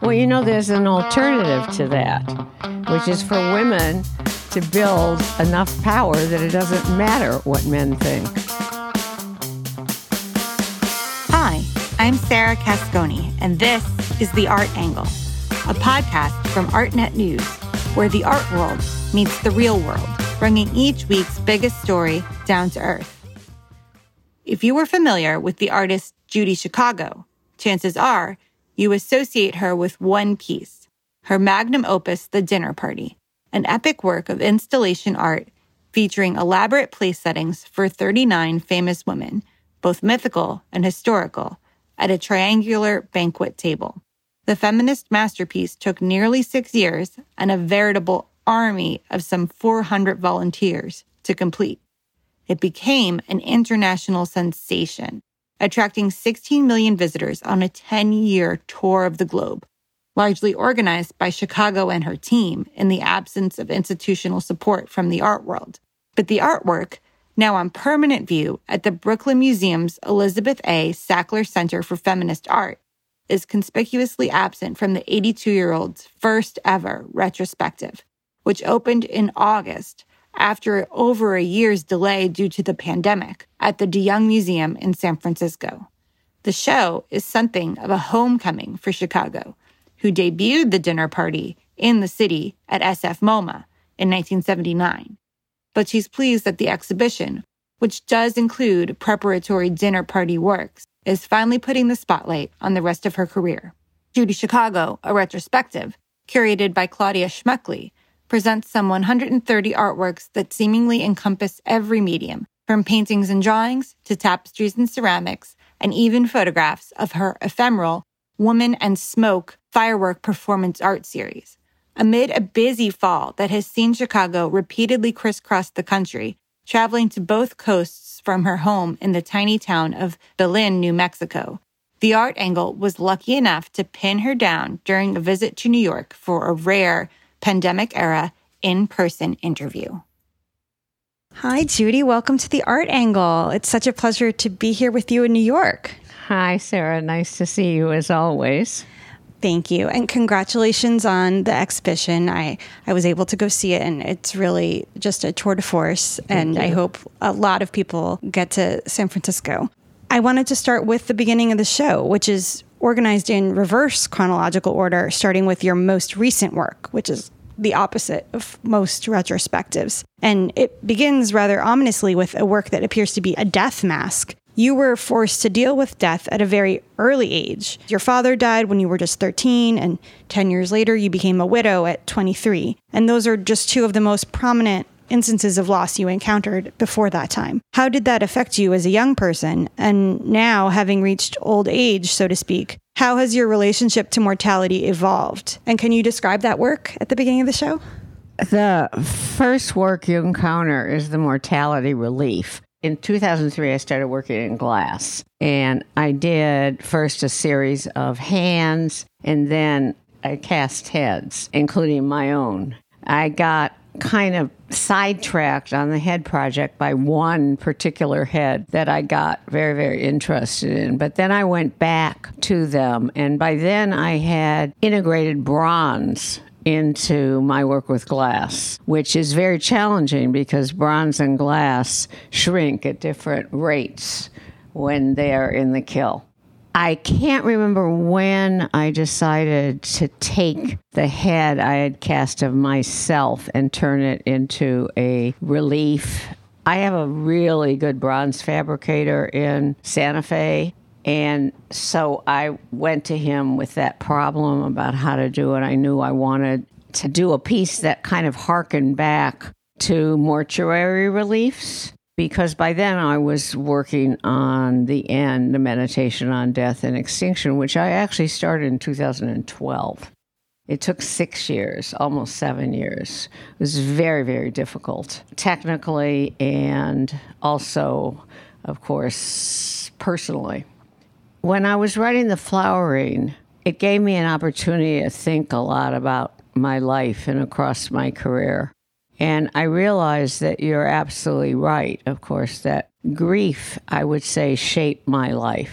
Well, you know, there's an alternative to that, which is for women to build enough power that it doesn't matter what men think. Hi, I'm Sarah Cascone, and this is The Art Angle, a podcast from ArtNet News, where the art world meets the real world, bringing each week's biggest story down to earth. If you were familiar with the artist Judy Chicago, chances are you associate her with one piece her magnum opus, The Dinner Party, an epic work of installation art featuring elaborate place settings for 39 famous women, both mythical and historical, at a triangular banquet table. The feminist masterpiece took nearly six years and a veritable army of some 400 volunteers to complete. It became an international sensation, attracting 16 million visitors on a 10 year tour of the globe, largely organized by Chicago and her team in the absence of institutional support from the art world. But the artwork, now on permanent view at the Brooklyn Museum's Elizabeth A. Sackler Center for Feminist Art, is conspicuously absent from the 82 year old's first ever retrospective, which opened in August after over a year's delay due to the pandemic at the DeYoung Museum in San Francisco. The show is something of a homecoming for Chicago, who debuted the dinner party in the city at SF MoMA in 1979. But she's pleased that the exhibition, which does include preparatory dinner party works, is finally putting the spotlight on the rest of her career. Judy Chicago, a retrospective, curated by Claudia Schmuckli, presents some 130 artworks that seemingly encompass every medium, from paintings and drawings to tapestries and ceramics, and even photographs of her ephemeral Woman and Smoke firework performance art series. Amid a busy fall that has seen Chicago repeatedly crisscross the country, traveling to both coasts from her home in the tiny town of Belen, New Mexico, the art angle was lucky enough to pin her down during a visit to New York for a rare pandemic era in person interview. Hi, Judy. Welcome to the Art Angle. It's such a pleasure to be here with you in New York. Hi, Sarah. Nice to see you as always. Thank you. And congratulations on the exhibition. I, I was able to go see it, and it's really just a tour de force. Thank and you. I hope a lot of people get to San Francisco. I wanted to start with the beginning of the show, which is organized in reverse chronological order, starting with your most recent work, which is the opposite of most retrospectives. And it begins rather ominously with a work that appears to be a death mask. You were forced to deal with death at a very early age. Your father died when you were just 13, and 10 years later, you became a widow at 23. And those are just two of the most prominent instances of loss you encountered before that time. How did that affect you as a young person? And now, having reached old age, so to speak, how has your relationship to mortality evolved? And can you describe that work at the beginning of the show? The first work you encounter is the mortality relief. In 2003, I started working in glass, and I did first a series of hands, and then I cast heads, including my own. I got kind of sidetracked on the head project by one particular head that I got very, very interested in. But then I went back to them, and by then I had integrated bronze into my work with glass, which is very challenging because bronze and glass shrink at different rates when they are in the kiln. I can't remember when I decided to take the head I had cast of myself and turn it into a relief. I have a really good bronze fabricator in Santa Fe. And so I went to him with that problem about how to do it. I knew I wanted to do a piece that kind of harkened back to mortuary reliefs because by then I was working on the end, the meditation on death and extinction, which I actually started in 2012. It took six years, almost seven years. It was very, very difficult, technically, and also, of course, personally. When I was writing The Flowering, it gave me an opportunity to think a lot about my life and across my career. And I realize that you're absolutely right, of course, that grief, I would say, shaped my life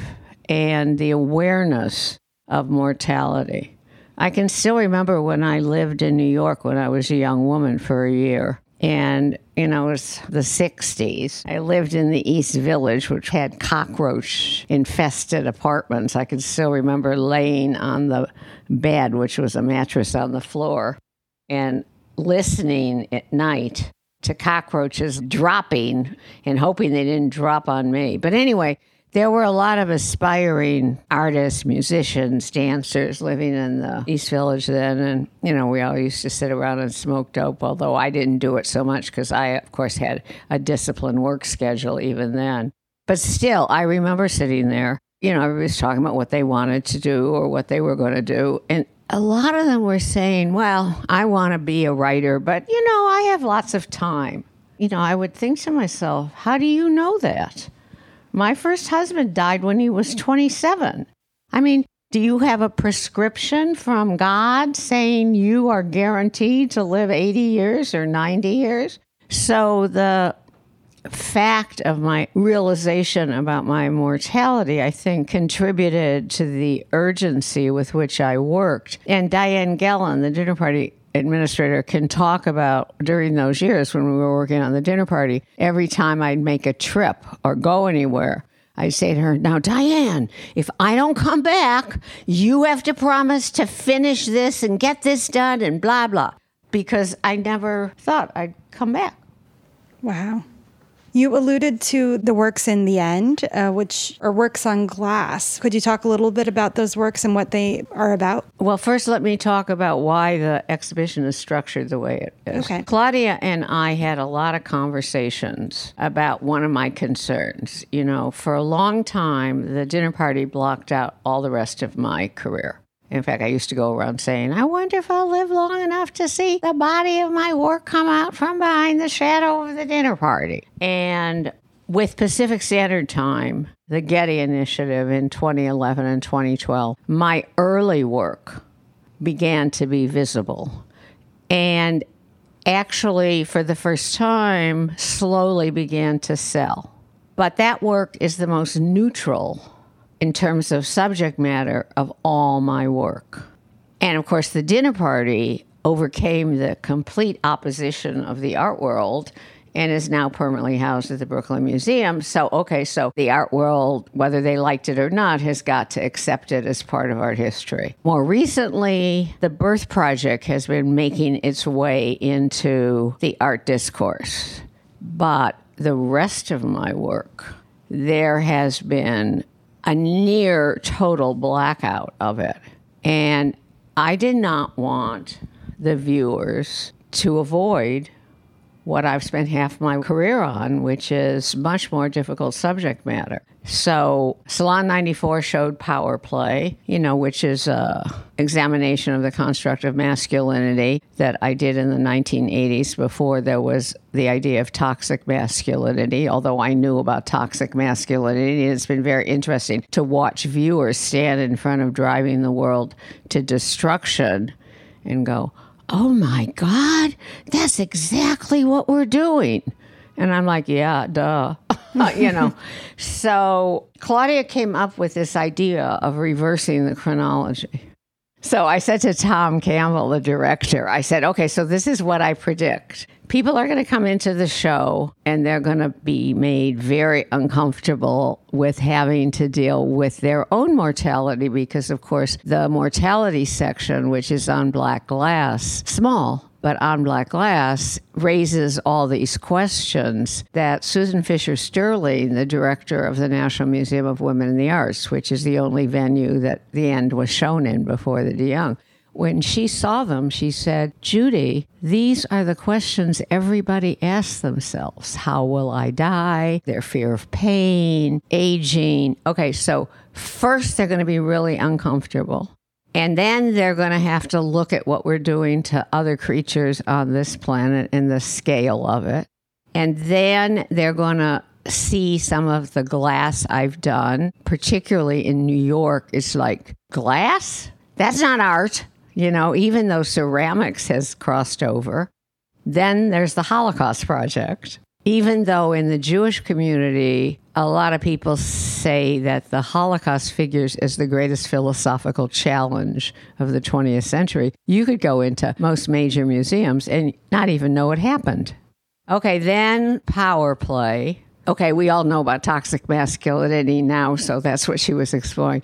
and the awareness of mortality. I can still remember when I lived in New York when I was a young woman for a year. And, you know, it was the 60s. I lived in the East Village, which had cockroach infested apartments. I can still remember laying on the bed, which was a mattress on the floor, and listening at night to cockroaches dropping and hoping they didn't drop on me. But anyway, there were a lot of aspiring artists, musicians, dancers living in the East Village then. And, you know, we all used to sit around and smoke dope, although I didn't do it so much because I, of course, had a disciplined work schedule even then. But still, I remember sitting there. You know, everybody was talking about what they wanted to do or what they were going to do. And a lot of them were saying, Well, I want to be a writer, but, you know, I have lots of time. You know, I would think to myself, How do you know that? My first husband died when he was 27. I mean, do you have a prescription from God saying you are guaranteed to live 80 years or 90 years? So the fact of my realization about my mortality, I think, contributed to the urgency with which I worked. And Diane Gelon, the dinner party administrator can talk about during those years when we were working on the dinner party, every time I'd make a trip or go anywhere, I'd say to her, Now, Diane, if I don't come back, you have to promise to finish this and get this done and blah, blah. Because I never thought I'd come back. Wow. You alluded to the works in the end, uh, which are works on glass. Could you talk a little bit about those works and what they are about? Well, first, let me talk about why the exhibition is structured the way it is. Okay. Claudia and I had a lot of conversations about one of my concerns. You know, for a long time, the dinner party blocked out all the rest of my career. In fact, I used to go around saying, I wonder if I'll live long enough to see the body of my work come out from behind the shadow of the dinner party. And with Pacific Standard Time, the Getty Initiative in 2011 and 2012, my early work began to be visible. And actually, for the first time, slowly began to sell. But that work is the most neutral in terms of subject matter of all my work. And of course, the dinner party overcame the complete opposition of the art world and is now permanently housed at the Brooklyn Museum. So, okay, so the art world, whether they liked it or not, has got to accept it as part of art history. More recently, the Birth Project has been making its way into the art discourse. But the rest of my work, there has been a near total blackout of it. And I did not want the viewers to avoid what I've spent half my career on, which is much more difficult subject matter. So, Salon 94 showed Power Play, you know, which is a examination of the construct of masculinity that I did in the 1980s before there was the idea of toxic masculinity, although I knew about toxic masculinity. It's been very interesting to watch viewers stand in front of driving the world to destruction and go, oh my God, that's exactly what we're doing. And I'm like, yeah, duh. you know. So Claudia came up with this idea of reversing the chronology. So I said to Tom Campbell, the director, I said, okay, so this is what I predict. People are going to come into the show and they're going to be made very uncomfortable with having to deal with their own mortality because, of course, the mortality section, which is on black glass, small, but on black glass raises all these questions that Susan Fisher Sterling, the director of the National Museum of Women in the Arts, which is the only venue that the end was shown in before the De Young, when she saw them, she said, Judy, these are the questions everybody asks themselves. How will I die? Their fear of pain, aging. Okay, so first they're going to be really uncomfortable. And then they're going to have to look at what we're doing to other creatures on this planet and the scale of it. And then they're going to see some of the glass I've done, particularly in New York. It's like, glass? That's not art, you know, even though ceramics has crossed over. Then there's the Holocaust Project. Even though in the Jewish community, a lot of people say that the Holocaust figures as the greatest philosophical challenge of the 20th century. You could go into most major museums and not even know it happened. Okay, then power play. Okay, we all know about toxic masculinity now, so that's what she was exploring.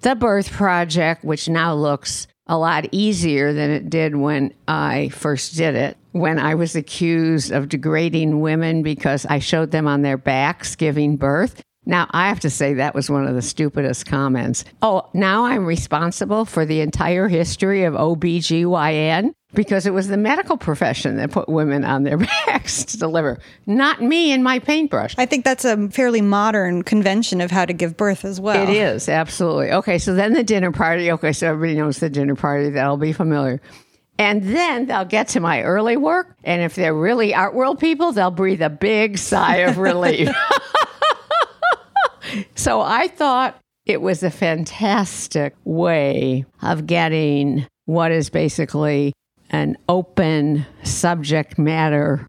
The Birth Project, which now looks a lot easier than it did when I first did it. When I was accused of degrading women because I showed them on their backs giving birth. Now, I have to say that was one of the stupidest comments. Oh, now I'm responsible for the entire history of OBGYN because it was the medical profession that put women on their backs to deliver, not me and my paintbrush. I think that's a fairly modern convention of how to give birth as well. It is, absolutely. Okay, so then the dinner party. Okay, so everybody knows the dinner party. That'll be familiar. And then they'll get to my early work. And if they're really art world people, they'll breathe a big sigh of relief. so I thought it was a fantastic way of getting what is basically an open subject matter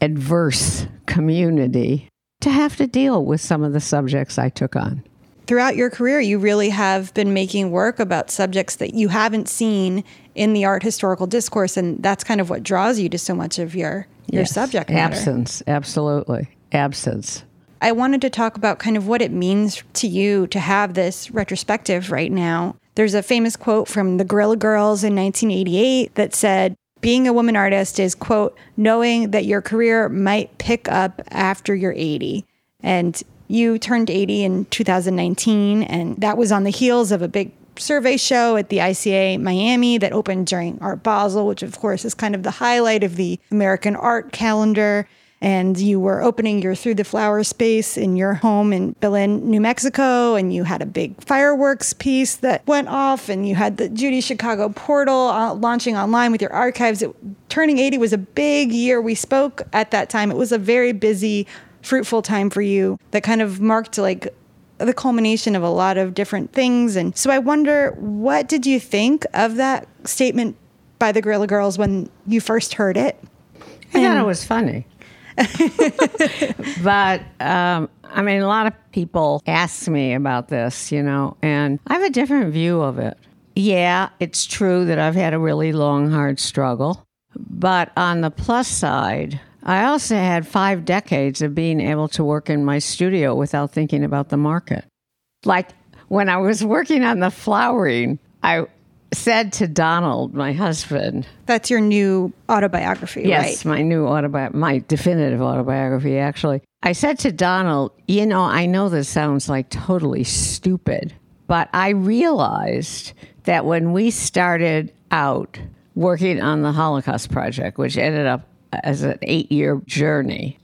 adverse community to have to deal with some of the subjects I took on. Throughout your career, you really have been making work about subjects that you haven't seen in the art historical discourse, and that's kind of what draws you to so much of your your Yes, subject matter. Absence, absolutely. Absence. I wanted to talk about kind of what it means to you to have this retrospective right now. There's a famous quote from the Guerrilla Girls in 1988 that said, being a woman artist is, quote, knowing that your career might pick up after you're 80. And you turned 80 in 2019, and that was on the heels of a big survey show at the ICA Miami that opened during Art Basel, which of course is kind of the highlight of the American art calendar and you were opening your Through the Flower space in your home in Belen, New Mexico, and you had a big fireworks piece that went off, and you had the Judy Chicago portal uh, launching online with your archives. It, turning 80 was a big year. We spoke at that time. It was a very busy, fruitful time for you that kind of marked like the culmination of a lot of different things. And so I wonder, what did you think of that statement by the Guerrilla Girls when you first heard it? I thought it was funny. but um, I mean, a lot of people ask me about this, you know, and I have a different view of it. Yeah, it's true that I've had a really long, hard struggle. But on the plus side, I also had five decades of being able to work in my studio without thinking about the market. Like when I was working on the flowering, I said to Donald, my husband, That's your new autobiography, Yes, right? my new autobiography, my definitive autobiography, actually. I said to Donald, you know, I know this sounds like totally stupid, but I realized that when we started out working on the Holocaust Project, which ended up as an eight year journey,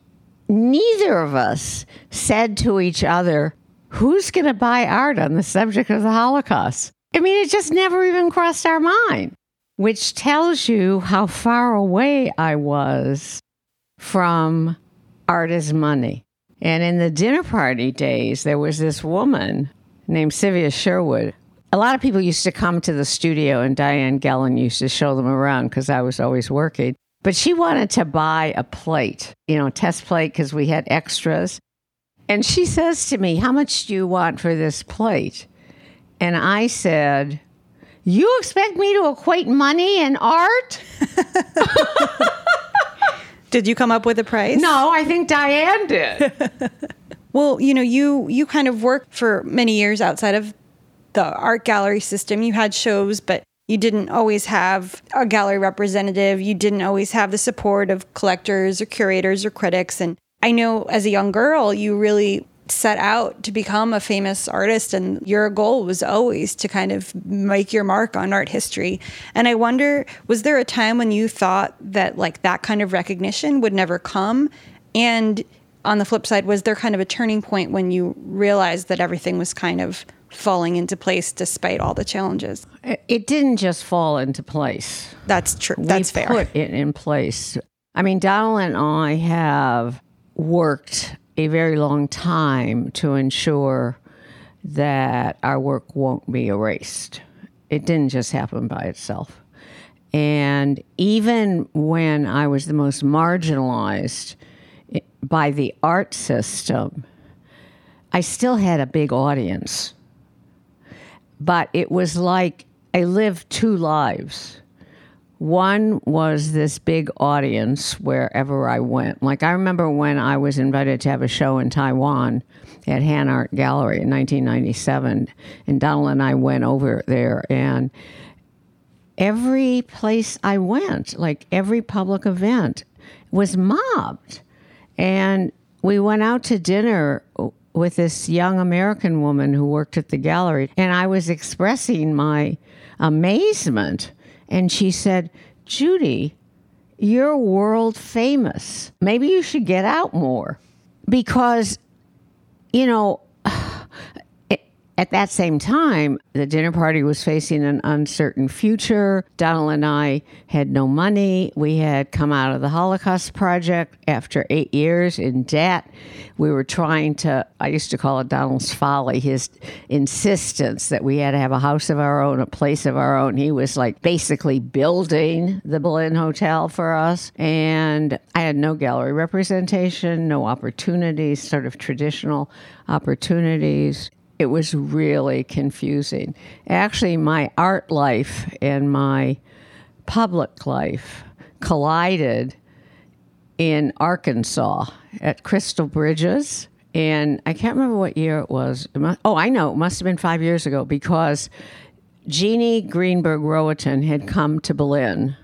neither of us said to each other, who's going to buy art on the subject of the Holocaust? I mean, it just never even crossed our mind, which tells you how far away I was from art as money. And in the dinner party days, there was this woman named Sylvia Sherwood. A lot of people used to come to the studio, and Diane Gelon used to show them around because I was always working. But she wanted to buy a plate, you know, test plate because we had extras. And she says to me, How much do you want for this plate? And I said, You expect me to equate money and art? Did you come up with a price? No, I think Diane did. Well, you know, you you kind of worked for many years outside of the art gallery system. You had shows, but you didn't always have a gallery representative. You didn't always have the support of collectors or curators or critics. And I know as a young girl, you really set out to become a famous artist and your goal was always to kind of make your mark on art history. And I wonder, was there a time when you thought that like that kind of recognition would never come? And on the flip side, was there kind of a turning point when you realized that everything was kind of falling into place despite all the challenges? it didn't just fall into place. That's true. That's we fair. put it in place. I mean, Donald and I have worked a very long time to ensure that our work won't be erased. It didn't just happen by itself. And even when I was the most marginalized eh, by the art system, I still had a big audience. But it was like I lived two lives. One was this big audience wherever I went. Like I remember when I was invited to have a show in Taiwan at Han Art Gallery in 1997, and Donald and I went over there, and every place I went, like every public event, was mobbed. And we went out to dinner with this young American woman who worked at the gallery, and I was expressing my amazement. And she said, Judy, you're world famous. Maybe you should get out more. Because, you know, at that same time, the dinner party was facing an uncertain future. Donald and I had no money. We had come out of the Holocaust Project after eight years in debt. We were trying to, I used to call it Donald's folly, his insistence that we had to have a house of our own, a place of our own. He was like basically building the Belen Hotel for us. And I had no gallery representation, no opportunities, sort of traditional opportunities it was really confusing. Actually, my art life and my public life collided in Arkansas at Crystal Bridges. And I can't remember what year it was. oh, I know. It must have been five years ago because Jeannie Greenberg Rohatyn had come to Belen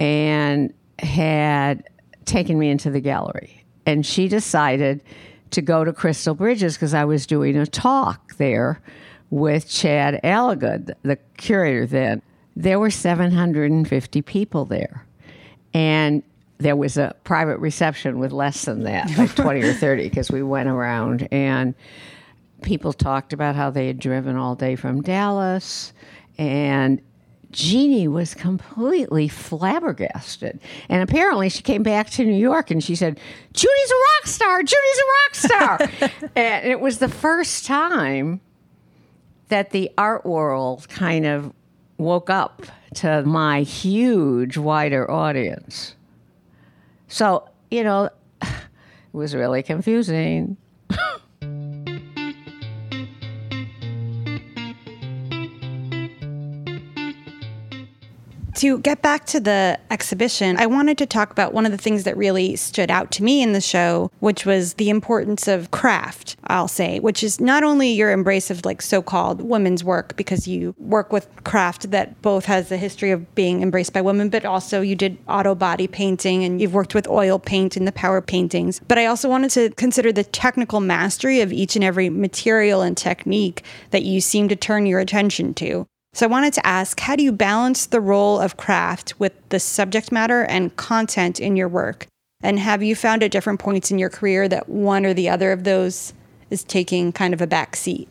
and had taken me into the gallery. And she decided to go to Crystal Bridges because I was doing a talk there with Chad Alligood, the curator then. There were 750 people there. And there was a private reception with less than that, like 20 or 30, because we went around and people talked about how they had driven all day from Dallas. And Jeannie was completely flabbergasted. And apparently she came back to New York and she said, Judy's a rock star, Judy's a rock star. and it was the first time that the art world kind of woke up to my huge, wider audience. So, you know, it was really confusing. To get back to the exhibition, I wanted to talk about one of the things that really stood out to me in the show, which was the importance of craft, I'll say, which is not only your embrace of like so called women's work, because you work with craft that both has a history of being embraced by women, but also you did auto body painting and you've worked with oil paint and the power paintings. But I also wanted to consider the technical mastery of each and every material and technique that you seem to turn your attention to. So I wanted to ask how do you balance the role of craft with the subject matter and content in your work? And have you found at different points in your career that one or the other of those is taking kind of a back seat?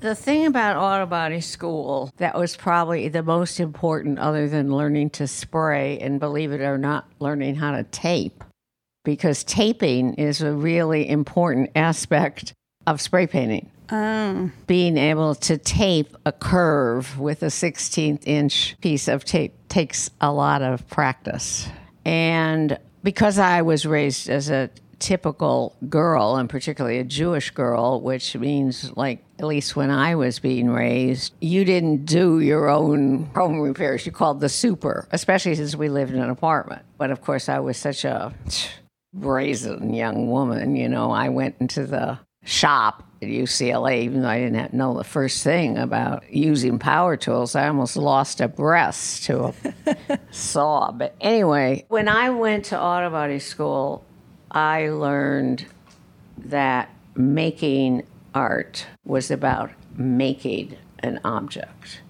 The thing about auto body school that was probably the most important, other than learning to spray and believe it or not, learning how to tape, because taping is a really important aspect of spray painting. Oh. Being able to tape a curve with a 16th inch piece of tape takes a lot of practice. And because I was raised as a typical girl, and particularly a Jewish girl, which means, like, at least when I was being raised, you didn't do your own home repairs. You called the super, especially since we lived in an apartment. But of course, I was such a brazen young woman. You know, I went into the shop at UCLA, even though I didn't know the first thing about using power tools, I almost lost a breast to a saw. But anyway, when I went to auto body school, I learned that making art was about making an object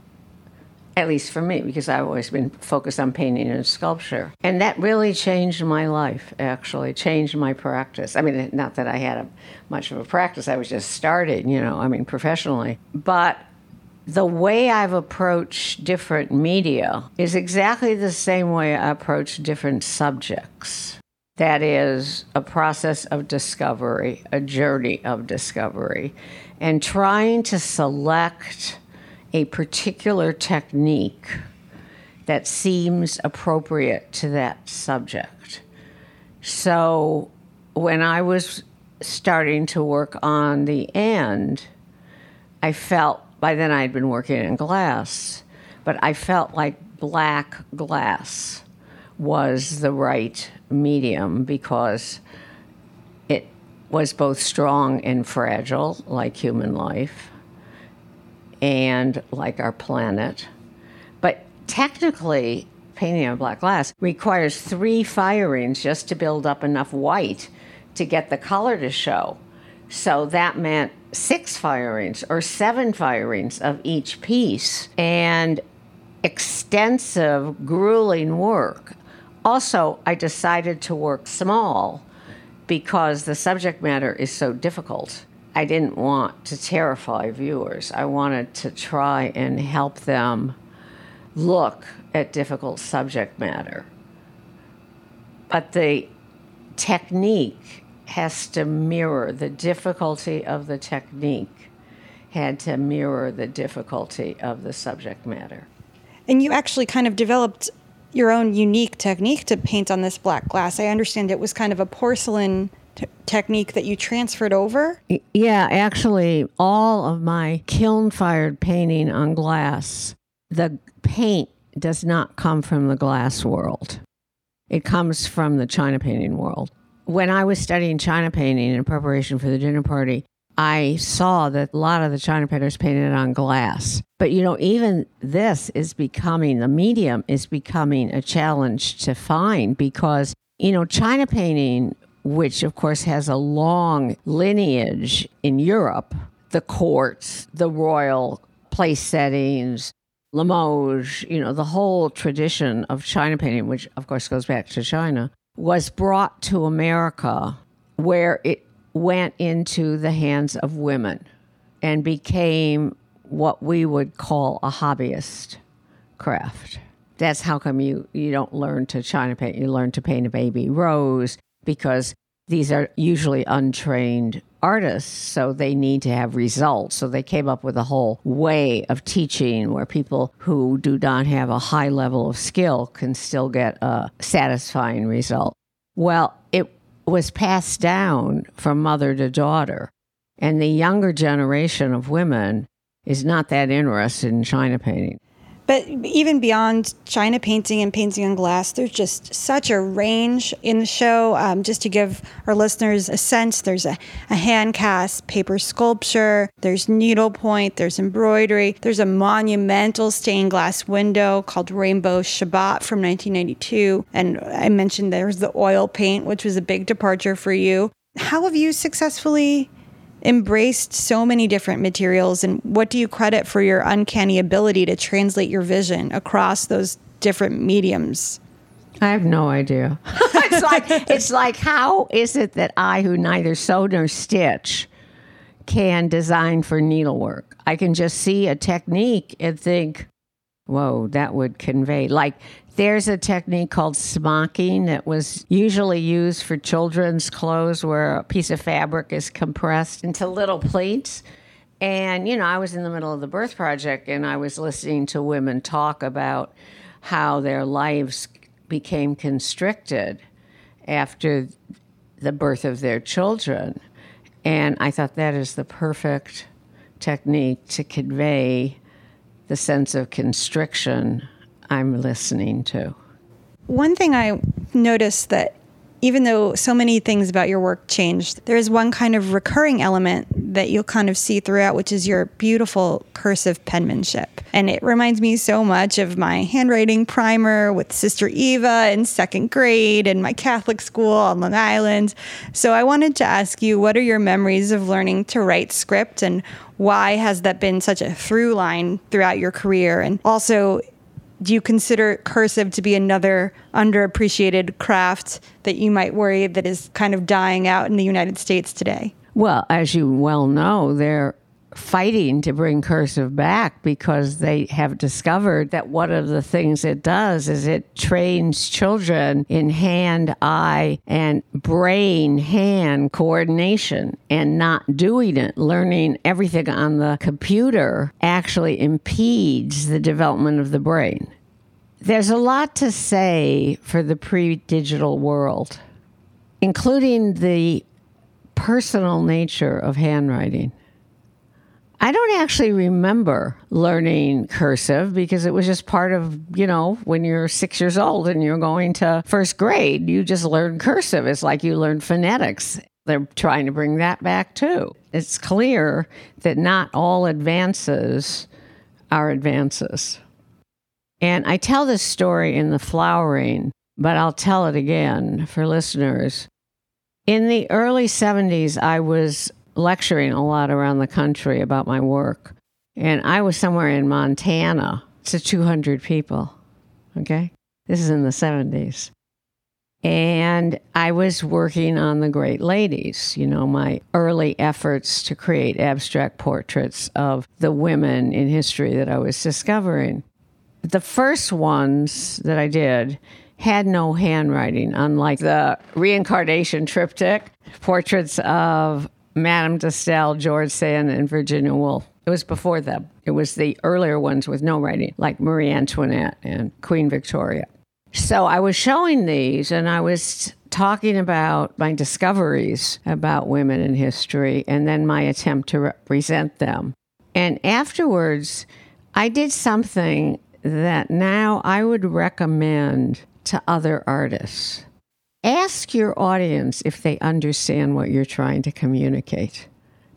at least for me, because I've always been focused on painting and sculpture. And that really changed my life, actually, changed my practice. I mean, not that I had a, much of a practice, I was just starting, you know, I mean, professionally. But the way I've approached different media is exactly the same way I approach different subjects. That is a process of discovery, a journey of discovery, and trying to select a particular technique that seems appropriate to that subject. So when I was starting to work on the end, I felt by then I'd been working in glass, but I felt like black glass was the right medium because it was both strong and fragile, like human life, and like our planet. But technically, painting on black glass requires three firings just to build up enough white to get the color to show. So that meant six firings or seven firings of each piece and extensive, grueling work. Also, I decided to work small because the subject matter is so difficult. I didn't want to terrify viewers. I wanted to try and help them look at difficult subject matter. But the technique has to mirror the difficulty of the technique, had to mirror the difficulty of the subject matter. And you actually kind of developed your own unique technique to paint on this black glass. I understand it was kind of a porcelain technique that you transferred over. Yeah, actually, all of my kiln fired painting on glass, the paint does not come from the glass world. It comes from the China painting world. When I was studying China painting in preparation for the dinner party, I saw that a lot of the China painters painted on glass. But you know, even this is becoming, the medium is becoming a challenge to find because, you know, China painting, which of course has a long lineage in Europe, the courts, the royal place settings, Limoges, you know, the whole tradition of China painting, which of course goes back to China, was brought to America where it went into the hands of women and became what we would call a hobbyist craft. That's how come you, you don't learn to China paint. You learn to paint a baby rose because these are usually untrained artists, so they need to have results. So they came up with a whole way of teaching where people who do not have a high level of skill can still get a satisfying result. Well, it was passed down from mother to daughter. And the younger generation of women is not that interested in China painting. But even beyond China painting and painting on glass, there's just such a range in the show. Um, just to give our listeners a sense, there's a, a hand cast paper sculpture, there's needlepoint, there's embroidery, there's a monumental stained glass window called Rainbow Shabbat from 1992. And I mentioned there's the oil paint, which was a big departure for you. How have you successfully embraced so many different materials and what do you credit for your uncanny ability to translate your vision across those different mediums I have no idea. it's like it's like how is it that I who neither sew nor stitch can design for needlework? I can just see a technique and think, "Whoa, that would convey." Like there's a technique called smocking that was usually used for children's clothes where a piece of fabric is compressed into little pleats. And, you know, I was in the middle of the birth project and I was listening to women talk about how their lives became constricted after the birth of their children. And I thought that is the perfect technique to convey the sense of constriction I'm listening to. One thing I noticed that even though so many things about your work changed, there is one kind of recurring element that you'll kind of see throughout, which is your beautiful cursive penmanship. And it reminds me so much of my handwriting primer with Sister Eva in second grade and my Catholic school on Long Island. So I wanted to ask you what are your memories of learning to write script and why has that been such a through line throughout your career? And also, do you consider cursive to be another underappreciated craft that you might worry that is kind of dying out in the United States today? Well, as you well know, they're fighting to bring cursive back because they have discovered that one of the things it does is it trains children in hand eye and brain hand coordination and not doing it. Learning everything on the computer actually impedes the development of the brain. There's a lot to say for the pre-digital world including the personal nature of handwriting. I don't actually remember learning cursive because it was just part of, you know, when you're six years old and you're going to first grade, you just learn cursive. It's like you learn phonetics. They're trying to bring that back too. It's clear that not all advances are advances. And I tell this story in the flowering, but I'll tell it again for listeners. In the early 70s, I was lecturing a lot around the country about my work. And I was somewhere in Montana to 200 people. Okay. This is in the 70s. And I was working on the great ladies, you know, my early efforts to create abstract portraits of the women in history that I was discovering. The first ones that I did had no handwriting, unlike the reincarnation triptych, portraits of Madame de Stael, George Sand, and Virginia Woolf. It was before them. It was the earlier ones with no writing, like Marie Antoinette and Queen Victoria. So I was showing these and I was talking about my discoveries about women in history and then my attempt to represent them. And afterwards, I did something that now I would recommend to other artists. Ask your audience if they understand what you're trying to communicate.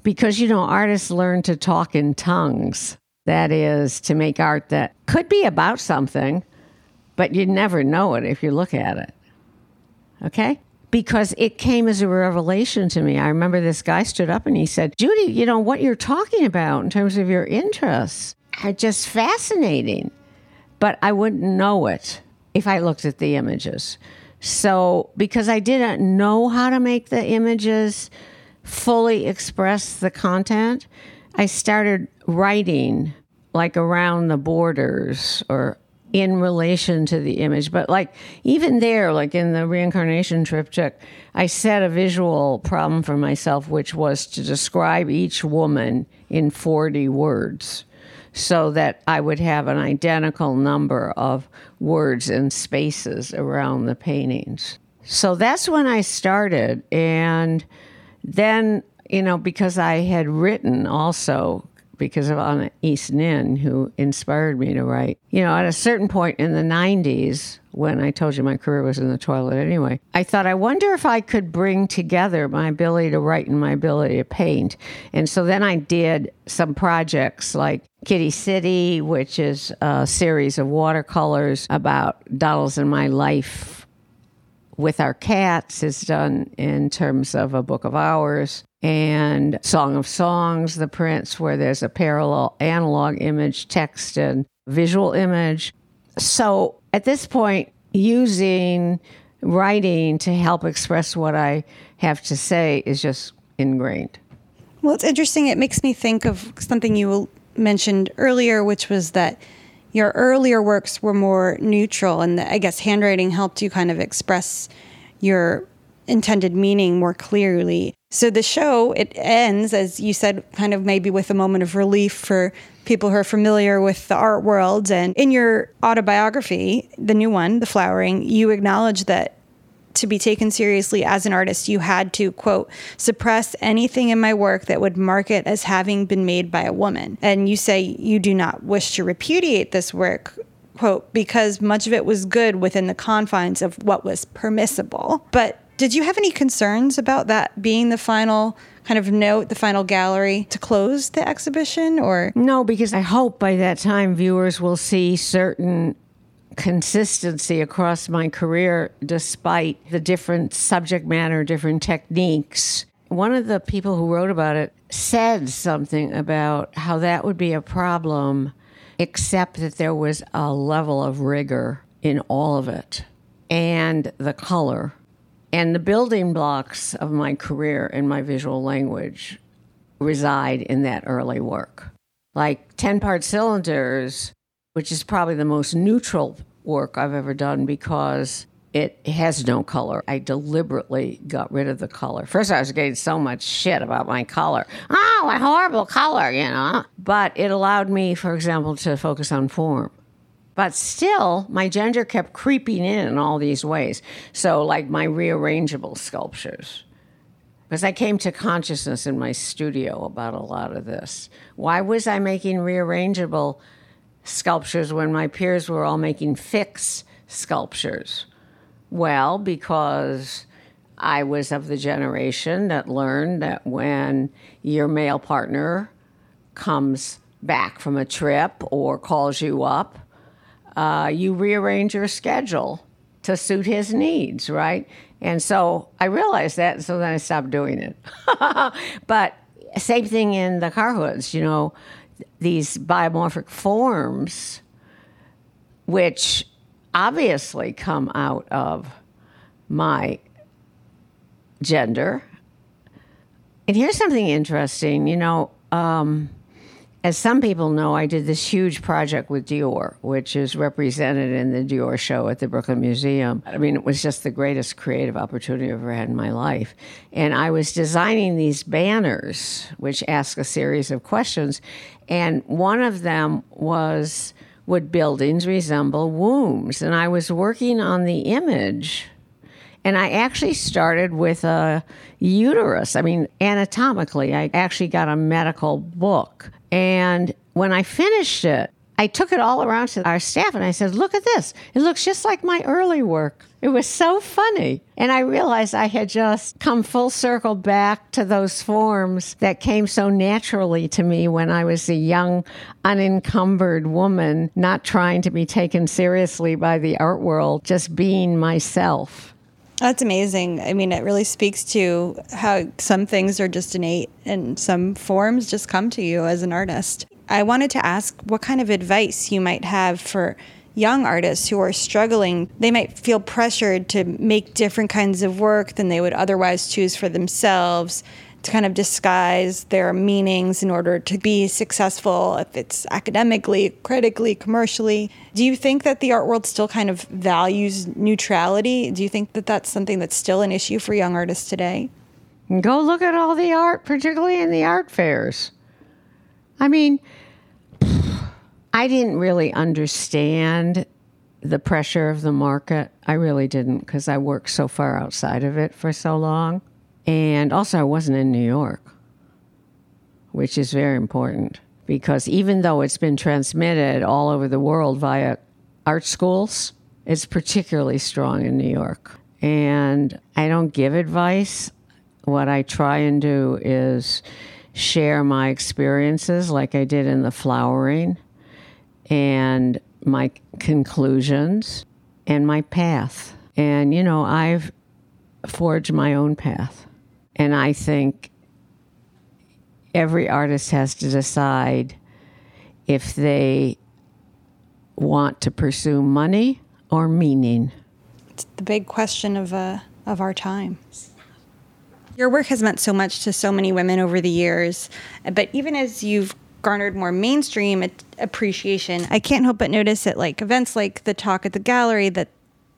Because, you know, artists learn to talk in tongues. That is, to make art that could be about something, but you never know it if you look at it. Okay? Because it came as a revelation to me. I remember this guy stood up and he said, Judy, you know, what you're talking about in terms of your interests are just fascinating. But I wouldn't know it if I looked at the images. So, because I didn't know how to make the images fully express the content, I started writing like around the borders or in relation to the image. But like even there, like in the reincarnation triptych, I set a visual problem for myself, which was to describe each woman in 40 words so that I would have an identical number of words and spaces around the paintings. So that's when I started. And then, you know, because I had written also because of Anna East Nin, who inspired me to write. You know, at a certain point in the 90s, when I told you my career was in the toilet anyway, I thought, I wonder if I could bring together my ability to write and my ability to paint. And so then I did some projects like Kitty City, which is a series of watercolors about dolls in my life with our cats, is done in terms of a book of hours and Song of Songs, The Prince, where there's a parallel analog image, text, and visual image. So at this point, using writing to help express what I have to say is just ingrained. Well, it's interesting. It makes me think of something you mentioned earlier, which was that your earlier works were more neutral, and I guess handwriting helped you kind of express your intended meaning more clearly. So the show it ends as you said kind of maybe with a moment of relief for people who are familiar with the art world and in your autobiography, the new one, The Flowering, you acknowledge that to be taken seriously as an artist, you had to, quote, suppress anything in my work that would mark it as having been made by a woman. And you say you do not wish to repudiate this work, quote, because much of it was good within the confines of what was permissible. But did you have any concerns about that being the final kind of note, the final gallery to close the exhibition or? No, because I hope by that time viewers will see certain consistency across my career despite the different subject matter, different techniques. One of the people who wrote about it said something about how that would be a problem, except that there was a level of rigor in all of it and the color and the building blocks of my career and my visual language reside in that early work. Like 10 part cylinders, which is probably the most neutral work I've ever done because it has no color. I deliberately got rid of the color. First, I was getting so much shit about my color. Oh, what horrible color, you know. But it allowed me, for example, to focus on form. But still, my gender kept creeping in in all these ways. So, like my rearrangeable sculptures, because I came to consciousness in my studio about a lot of this. Why was I making rearrangeable sculptures when my peers were all making fixed sculptures? Well, because I was of the generation that learned that when your male partner comes back from a trip or calls you up, uh, you rearrange your schedule to suit his needs, right? And so I realized that, so then I stopped doing it. but same thing in the car hoods, you know, these biomorphic forms, which obviously come out of my gender. And here's something interesting, you know. Um, as some people know, I did this huge project with Dior, which is represented in the Dior show at the Brooklyn Museum. I mean, it was just the greatest creative opportunity I've ever had in my life. And I was designing these banners, which ask a series of questions. And one of them was Would buildings resemble wombs? And I was working on the image. And I actually started with a uterus. I mean, anatomically, I actually got a medical book and when I finished it, I took it all around to our staff and I said, Look at this. It looks just like my early work. It was so funny. And I realized I had just come full circle back to those forms that came so naturally to me when I was a young, unencumbered woman, not trying to be taken seriously by the art world, just being myself. That's amazing. I mean, it really speaks to how some things are just innate and some forms just come to you as an artist. I wanted to ask what kind of advice you might have for young artists who are struggling. They might feel pressured to make different kinds of work than they would otherwise choose for themselves to kind of disguise their meanings in order to be successful, if it's academically, critically, commercially. Do you think that the art world still kind of values neutrality? Do you think that that's something that's still an issue for young artists today? Go look at all the art, particularly in the art fairs. I mean, I didn't really understand the pressure of the market. I really didn't because I worked so far outside of it for so long. And also, I wasn't in New York, which is very important because even though it's been transmitted all over the world via art schools, it's particularly strong in New York. And I don't give advice. What I try and do is share my experiences, like I did in the flowering, and my conclusions, and my path. And, you know, I've forged my own path. And I think every artist has to decide if they want to pursue money or meaning. It's the big question of, uh, of our time. Your work has meant so much to so many women over the years, but even as you've garnered more mainstream appreciation, I can't help but notice at like events like the talk at the gallery that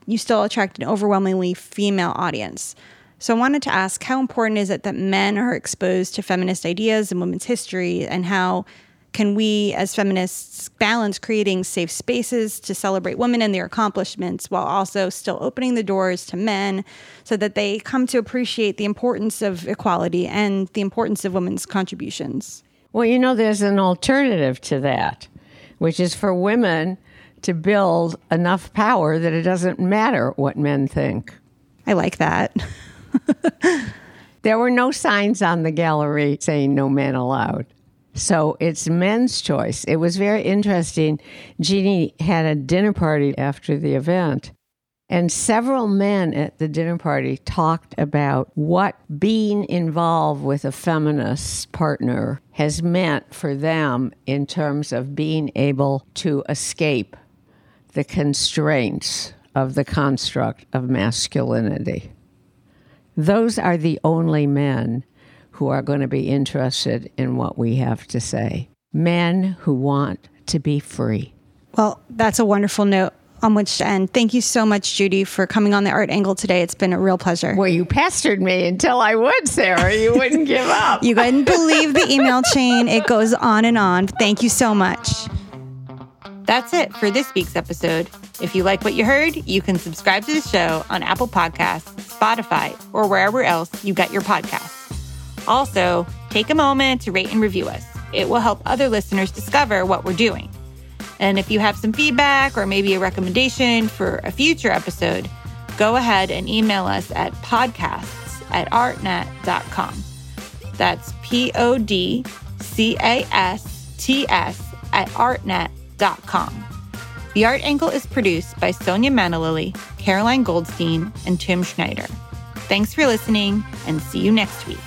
you still attract an overwhelmingly female audience. So I wanted to ask how important is it that men are exposed to feminist ideas and women's history, and how can we as feminists balance creating safe spaces to celebrate women and their accomplishments while also still opening the doors to men so that they come to appreciate the importance of equality and the importance of women's contributions? Well, you know, there's an alternative to that, which is for women to build enough power that it doesn't matter what men think. I like that. there were no signs on the gallery saying no men allowed. So it's men's choice. It was very interesting. Jeannie had a dinner party after the event, and several men at the dinner party talked about what being involved with a feminist partner has meant for them in terms of being able to escape the constraints of the construct of masculinity. Those are the only men who are going to be interested in what we have to say. Men who want to be free. Well, that's a wonderful note on which to end. Thank you so much, Judy, for coming on the Art Angle today. It's been a real pleasure. Well, you pestered me until I would, Sarah. You wouldn't give up. You couldn't believe the email chain. It goes on and on. Thank you so much. That's it for this week's episode. If you like what you heard, you can subscribe to the show on Apple Podcasts, Spotify, or wherever else you get your podcasts. Also, take a moment to rate and review us. It will help other listeners discover what we're doing. And if you have some feedback or maybe a recommendation for a future episode, go ahead and email us at podcasts at artnet.com. That's P O D C A S T S at artnet.com. The Art Angle is produced by Sonia Manalili, Caroline Goldstein, and Tim Schneider. Thanks for listening and see you next week.